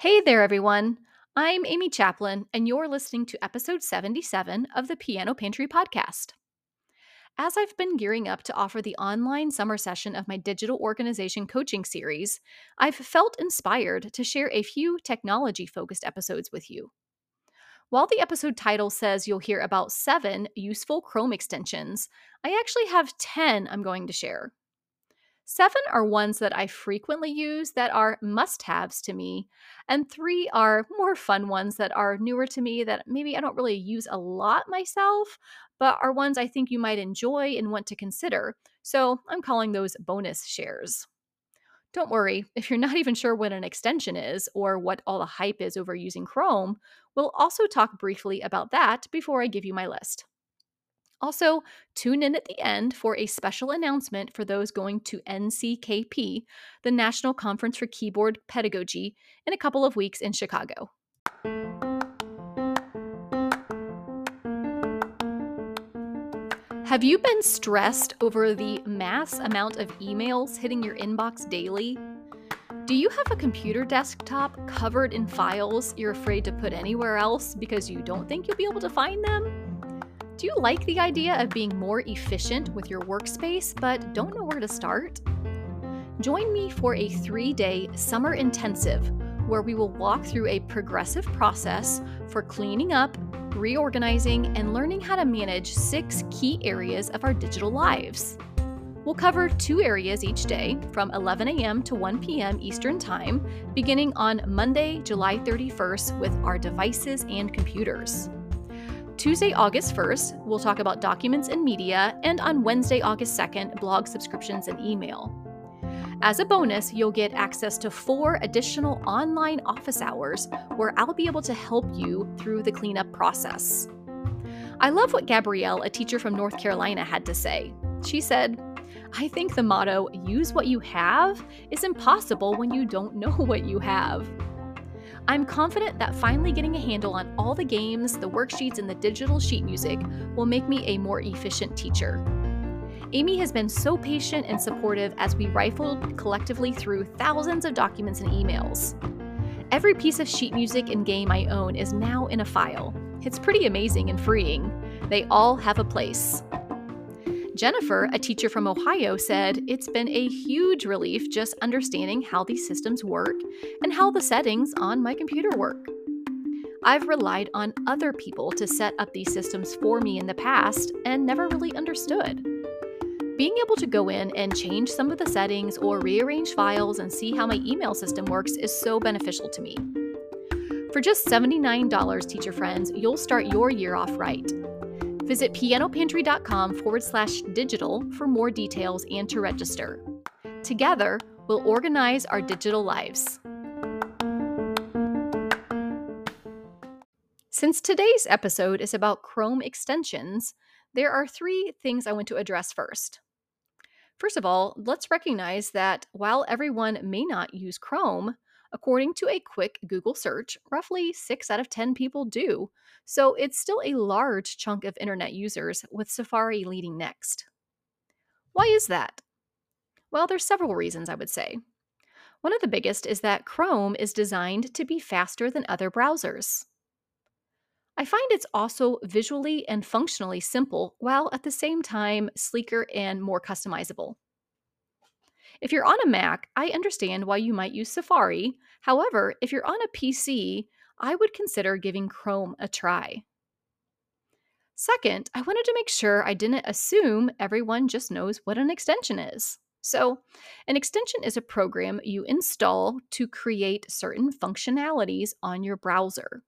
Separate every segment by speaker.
Speaker 1: Hey there, everyone. I'm Amy Chaplin, and you're listening to episode 77 of the Piano Pantry podcast. As I've been gearing up to offer the online summer session of my digital organization coaching series, I've felt inspired to share a few technology focused episodes with you. While the episode title says you'll hear about seven useful Chrome extensions, I actually have 10 I'm going to share. Seven are ones that I frequently use that are must haves to me, and three are more fun ones that are newer to me that maybe I don't really use a lot myself, but are ones I think you might enjoy and want to consider. So I'm calling those bonus shares. Don't worry, if you're not even sure what an extension is or what all the hype is over using Chrome, we'll also talk briefly about that before I give you my list. Also, tune in at the end for a special announcement for those going to NCKP, the National Conference for Keyboard Pedagogy, in a couple of weeks in Chicago. Have you been stressed over the mass amount of emails hitting your inbox daily? Do you have a computer desktop covered in files you're afraid to put anywhere else because you don't think you'll be able to find them? Do you like the idea of being more efficient with your workspace but don't know where to start? Join me for a three day summer intensive where we will walk through a progressive process for cleaning up, reorganizing, and learning how to manage six key areas of our digital lives. We'll cover two areas each day from 11 a.m. to 1 p.m. Eastern Time, beginning on Monday, July 31st, with our devices and computers. Tuesday, August 1st, we'll talk about documents and media, and on Wednesday, August 2nd, blog subscriptions and email. As a bonus, you'll get access to four additional online office hours where I'll be able to help you through the cleanup process. I love what Gabrielle, a teacher from North Carolina, had to say. She said, I think the motto, use what you have, is impossible when you don't know what you have. I'm confident that finally getting a handle on all the games, the worksheets, and the digital sheet music will make me a more efficient teacher. Amy has been so patient and supportive as we rifled collectively through thousands of documents and emails. Every piece of sheet music and game I own is now in a file. It's pretty amazing and freeing. They all have a place. Jennifer, a teacher from Ohio, said it's been a huge relief just understanding how these systems work and how the settings on my computer work. I've relied on other people to set up these systems for me in the past and never really understood. Being able to go in and change some of the settings or rearrange files and see how my email system works is so beneficial to me. For just $79, teacher friends, you'll start your year off right. Visit pianopantry.com forward slash digital for more details and to register. Together, we'll organize our digital lives. Since today's episode is about Chrome extensions, there are three things I want to address first. First of all, let's recognize that while everyone may not use Chrome, According to a quick Google search, roughly 6 out of 10 people do, so it's still a large chunk of internet users, with Safari leading next. Why is that? Well, there's several reasons I would say. One of the biggest is that Chrome is designed to be faster than other browsers. I find it's also visually and functionally simple, while at the same time sleeker and more customizable. If you're on a Mac, I understand why you might use Safari. However, if you're on a PC, I would consider giving Chrome a try. Second, I wanted to make sure I didn't assume everyone just knows what an extension is. So, an extension is a program you install to create certain functionalities on your browser.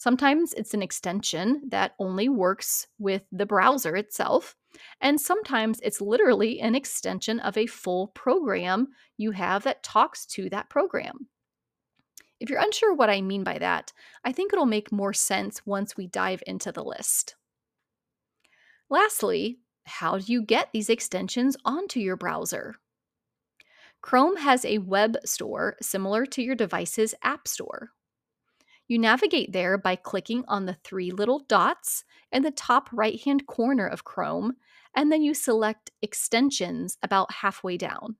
Speaker 1: Sometimes it's an extension that only works with the browser itself, and sometimes it's literally an extension of a full program you have that talks to that program. If you're unsure what I mean by that, I think it'll make more sense once we dive into the list. Lastly, how do you get these extensions onto your browser? Chrome has a web store similar to your device's app store. You navigate there by clicking on the three little dots in the top right hand corner of Chrome, and then you select Extensions about halfway down.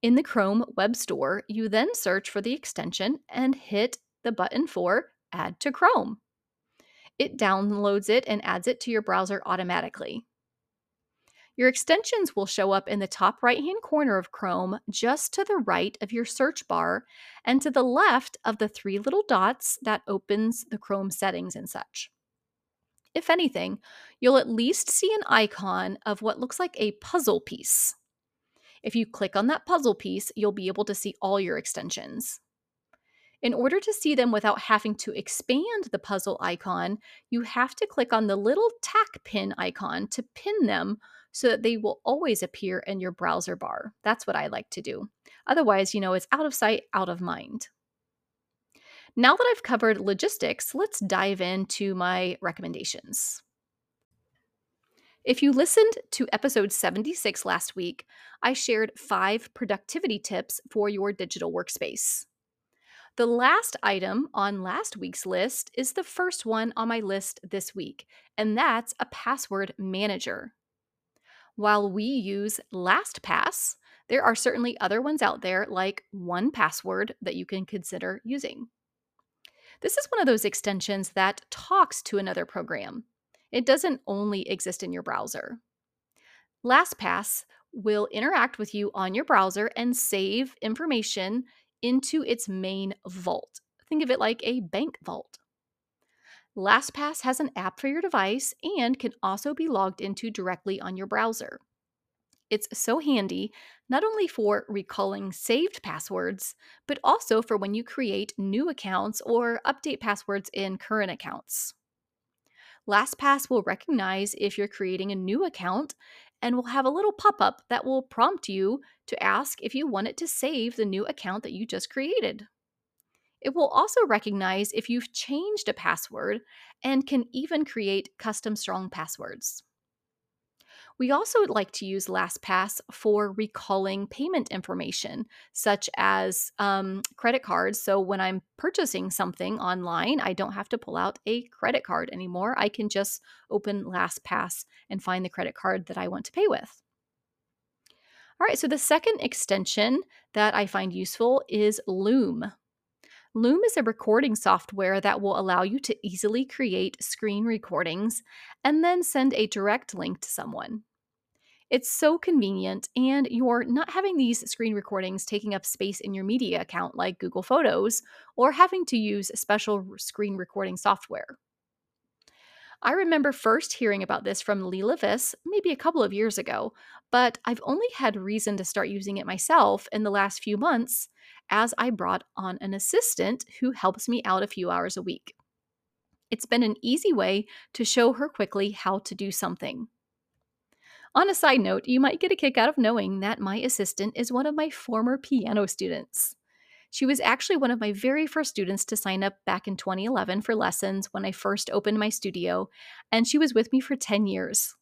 Speaker 1: In the Chrome Web Store, you then search for the extension and hit the button for Add to Chrome. It downloads it and adds it to your browser automatically. Your extensions will show up in the top right hand corner of Chrome, just to the right of your search bar, and to the left of the three little dots that opens the Chrome settings and such. If anything, you'll at least see an icon of what looks like a puzzle piece. If you click on that puzzle piece, you'll be able to see all your extensions. In order to see them without having to expand the puzzle icon, you have to click on the little tack pin icon to pin them so that they will always appear in your browser bar. That's what I like to do. Otherwise, you know, it's out of sight, out of mind. Now that I've covered logistics, let's dive into my recommendations. If you listened to episode 76 last week, I shared five productivity tips for your digital workspace. The last item on last week's list is the first one on my list this week, and that's a password manager. While we use LastPass, there are certainly other ones out there like 1Password that you can consider using. This is one of those extensions that talks to another program. It doesn't only exist in your browser. LastPass will interact with you on your browser and save information into its main vault. Think of it like a bank vault. LastPass has an app for your device and can also be logged into directly on your browser. It's so handy not only for recalling saved passwords, but also for when you create new accounts or update passwords in current accounts. LastPass will recognize if you're creating a new account and will have a little pop up that will prompt you to ask if you want it to save the new account that you just created. It will also recognize if you've changed a password and can even create custom strong passwords. We also like to use LastPass for recalling payment information, such as um, credit cards. So when I'm purchasing something online, I don't have to pull out a credit card anymore. I can just open LastPass and find the credit card that I want to pay with. All right, so the second extension that I find useful is Loom. Loom is a recording software that will allow you to easily create screen recordings and then send a direct link to someone. It's so convenient, and you're not having these screen recordings taking up space in your media account like Google Photos or having to use special screen recording software. I remember first hearing about this from Leela maybe a couple of years ago, but I've only had reason to start using it myself in the last few months as I brought on an assistant who helps me out a few hours a week. It's been an easy way to show her quickly how to do something. On a side note, you might get a kick out of knowing that my assistant is one of my former piano students. She was actually one of my very first students to sign up back in 2011 for lessons when I first opened my studio, and she was with me for 10 years.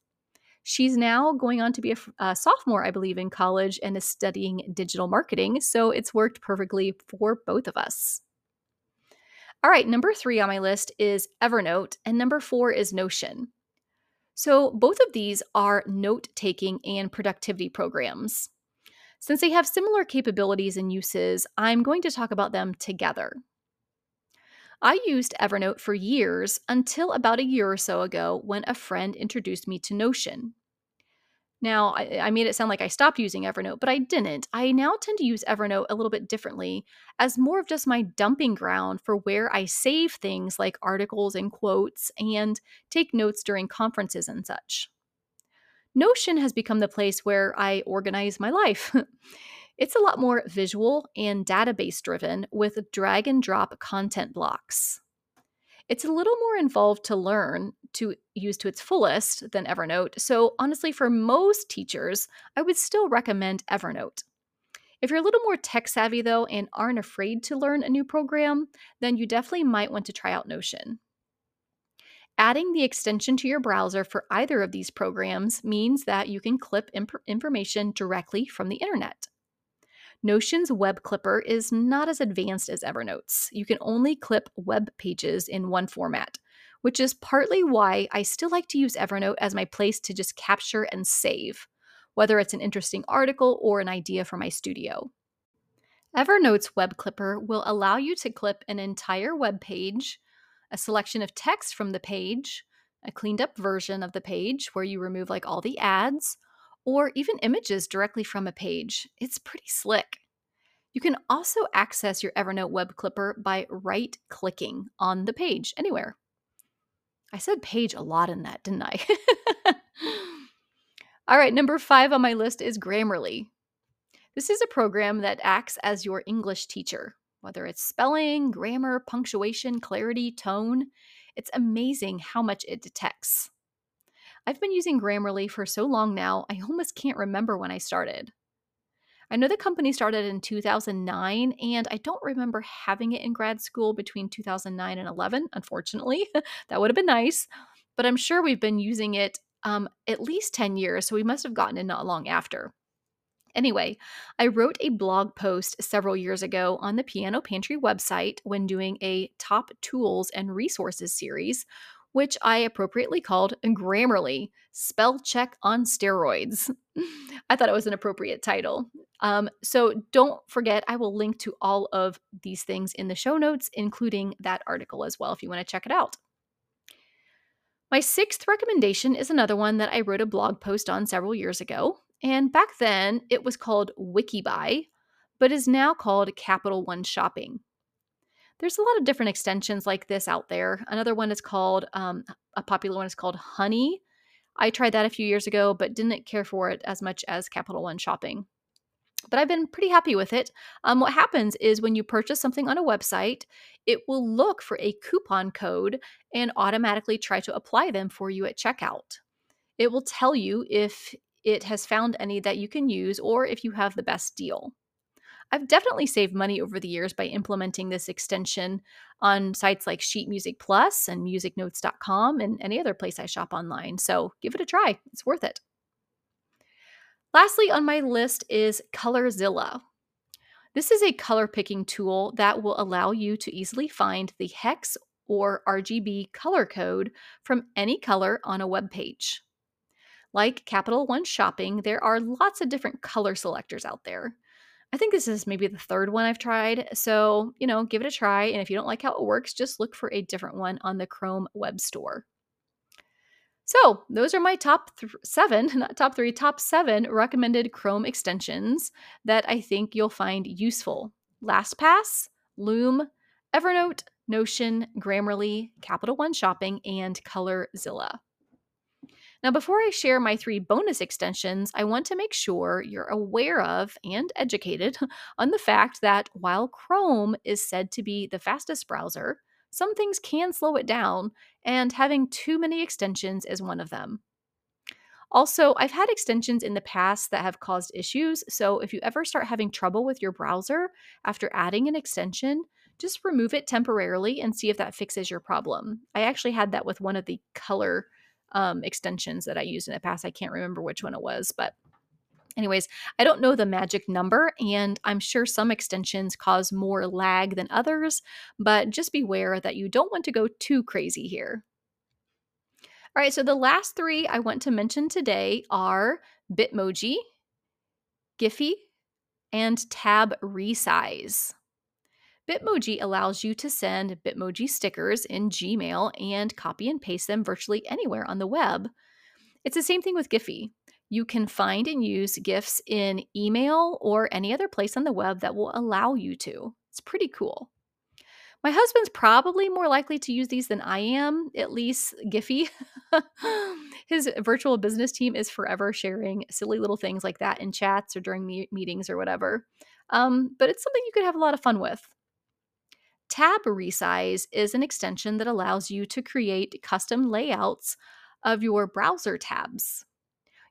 Speaker 1: She's now going on to be a, a, sophomore, I believe, in college and is studying digital marketing, so it's worked perfectly for both of us. All right, number three on my list is Evernote, and number four is Notion. So, both of these are note taking and productivity programs. Since they have similar capabilities and uses, I'm going to talk about them together. I used Evernote for years until about a year or so ago when a friend introduced me to Notion. Now, I, I, made it sound like I stopped using Evernote, but I didn't. I now tend to use Evernote a little bit differently as more of just my dumping ground for where I save things like articles and quotes and take notes during conferences and such. Notion has become the place where I organize my life. It's a lot more visual and database driven with drag and drop content blocks. It's a little more involved to learn to use to its fullest than Evernote, so honestly, for most teachers, I would still recommend Evernote. If you're a little more tech savvy though and aren't afraid to learn a new program, then you definitely might want to try out Notion. Adding the extension to your browser for either of these programs means that you can clip imp- information directly from the internet. Notion's web clipper is not as advanced as Evernote's. You can only clip web pages in one format, which is partly why I still like to use Evernote as my place to just capture and save. whether it's an interesting article or an idea for my studio. Evernote's Web Clipper will allow you to clip an entire web page, a selection of text from the page, a cleaned up version of the page where you remove like all the ads, or even images directly from a page. It's pretty slick. You can also access your Evernote web clipper by right clicking on the page anywhere. I said page a lot in that, didn't I? All right, number five on my list is Grammarly. This is a program that acts as your English teacher, whether it's spelling, grammar, punctuation, clarity, tone. It's amazing how much it detects. I've been using Grammarly for so long now, I almost can't remember when I started. I know the company started in 2009, and I don't remember having it in grad school between 2009 and 11, unfortunately. that would have been nice. But I'm sure we've been using it um, at least 10 years, so we must have gotten it not long after. Anyway, I wrote a blog post several years ago on the Piano Pantry website when doing a top tools and resources series which I appropriately called Grammarly Spell Check on Steroids. I thought it was an appropriate title. Um, so don't forget, I will link to all of these things in the show notes, including that article as well, if you want to check it out. My sixth recommendation is another one that I wrote a blog post on several years ago. And back then it was called Wikibuy, but is now called Capital One Shopping. There's a lot of different extensions like this out there. Another one is called, um, a popular one is called Honey. I tried that a few years ago, but didn't care for it as much as Capital One Shopping. But I've been pretty happy with it. Um, what happens is when you purchase something on a website, it will look for a coupon code and automatically try to apply them for you at checkout. It will tell you if it has found any that you can use or if you have the best deal. I've definitely saved money over the years by implementing this extension on sites like Sheet Music Plus and musicnotes.com and any other place I shop online. So give it a try, it's worth it. Lastly on my list is Colorzilla. This is a color picking tool that will allow you to easily find the hex or RGB color code from any color on a web page. Like Capital One Shopping, there are lots of different color selectors out there. I think this is maybe the third one I've tried. So, you know, give it a try. And if you don't like how it works, just look for a different one on the Chrome Web Store. So, those are my top th- seven, not top three, top seven recommended Chrome extensions that I think you'll find useful LastPass, Loom, Evernote, Notion, Grammarly, Capital One Shopping, and Colorzilla. Now, before I share my three bonus extensions, I want to make sure you're aware of and educated on the fact that while Chrome is said to be the fastest browser, some things can slow it down, and having too many extensions is one of them. Also, I've had extensions in the past that have caused issues, so if you ever start having trouble with your browser after adding an extension, just remove it temporarily and see if that fixes your problem. I actually had that with one of the color um, extensions that I used in the past. I can't remember which one it was, but anyways, I don't know the magic number, and I'm sure some extensions cause more lag than others, but just beware that you don't want to go too crazy here. All right, so the last three I want to mention today are Bitmoji, Giphy, and Tab Resize. Bitmoji allows you to send Bitmoji stickers in Gmail and copy and paste them virtually anywhere on the web. It's the same thing with Giphy. You can find and use GIFs in email or any other place on the web that will allow you to. It's pretty cool. My husband's probably more likely to use these than I am, at least Giphy. His virtual business team is forever sharing silly little things like that in chats or during me- meetings or whatever. Um, but it's something you could have a lot of fun with. Tab Resize is an extension that allows you to create custom layouts of your browser tabs.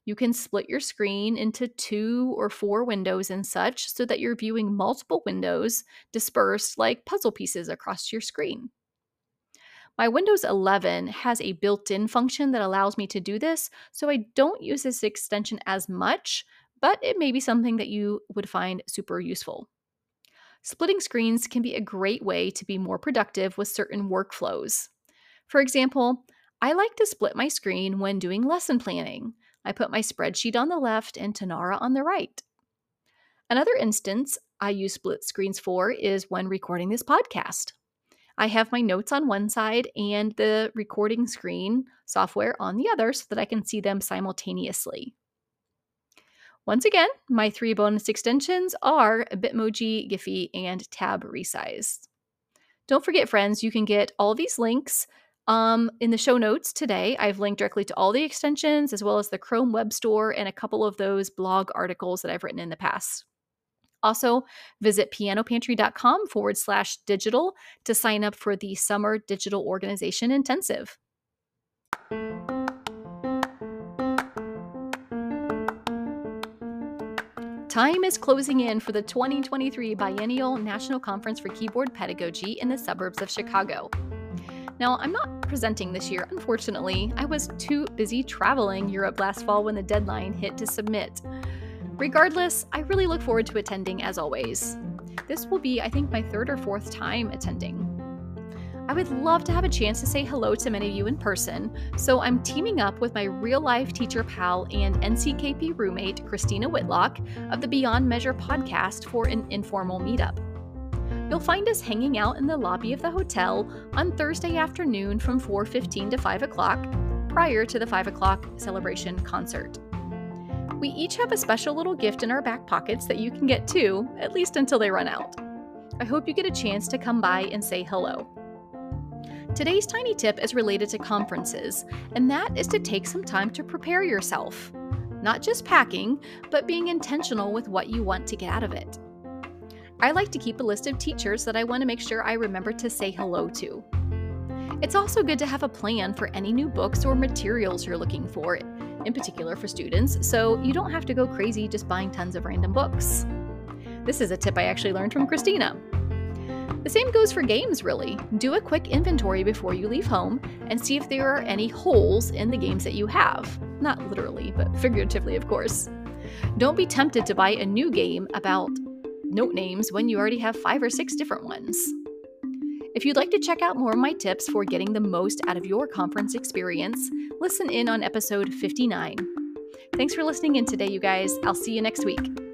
Speaker 1: You can split your screen into two or four windows and such so that you're viewing multiple windows dispersed like puzzle pieces across your screen. My Windows 11 has a built in function that allows me to do this, so I don't use this extension as much, but it may be something that you would find super useful. Splitting screens can be a great way to be more productive with certain workflows. For example, I like to split my screen when doing lesson planning, I put my spreadsheet on the left and Tonara on the right. Another instance I use split screens for is when recording this podcast. I have my notes on one side and the recording screen software on the other so that I can see them simultaneously. Once again, my three bonus extensions are Bitmoji, Giphy, and Tab Resize. Don't forget, friends, you can get all these links um, in the show notes today. I've linked directly to all the extensions as well as the Chrome Web Store and a couple of those blog articles that I've written in the past. Also, visit pianopantry.com forward slash digital to sign up for the Summer Digital Organization Intensive. Time is closing in for the 2023 Biennial National Conference for Keyboard Pedagogy in the suburbs of Chicago. Now, I'm not presenting this year, unfortunately. I was too busy traveling Europe last fall when the deadline hit to submit. Regardless, I really look forward to attending as always. This will be, I think, my third or fourth time attending. I would love to have a chance to say hello to many of you in person, so I'm teaming up with my real life teacher pal and NCKP roommate, Christina Whitlock, of the Beyond Measure podcast for an informal meetup. You'll find us hanging out in the lobby of the hotel on Thursday afternoon from 4:15 to 5 o'clock, prior to the 5 o'clock celebration concert. We each have a special little gift in our back pockets that you can get too, at least until they run out. I hope you get a chance to come by and say hello. Today's tiny tip is related to conferences, and that is to take some time to prepare yourself. Not just packing, but being intentional with what you want to get out of it. I like to keep a list of teachers that I want to make sure I remember to say hello to. It's also good to have a plan for any new books or materials you're looking for, in particular for students, so you don't have to go crazy just buying tons of random books. This is a tip I actually learned from Christina. The same goes for games, really. Do a quick inventory before you leave home and see if there are any holes in the games that you have. Not literally, but figuratively, of course. Don't be tempted to buy a new game about note names when you already have five or six different ones. If you'd like to check out more of my tips for getting the most out of your conference experience, listen in on episode 59. Thanks for listening in today, you guys. I'll see you next week.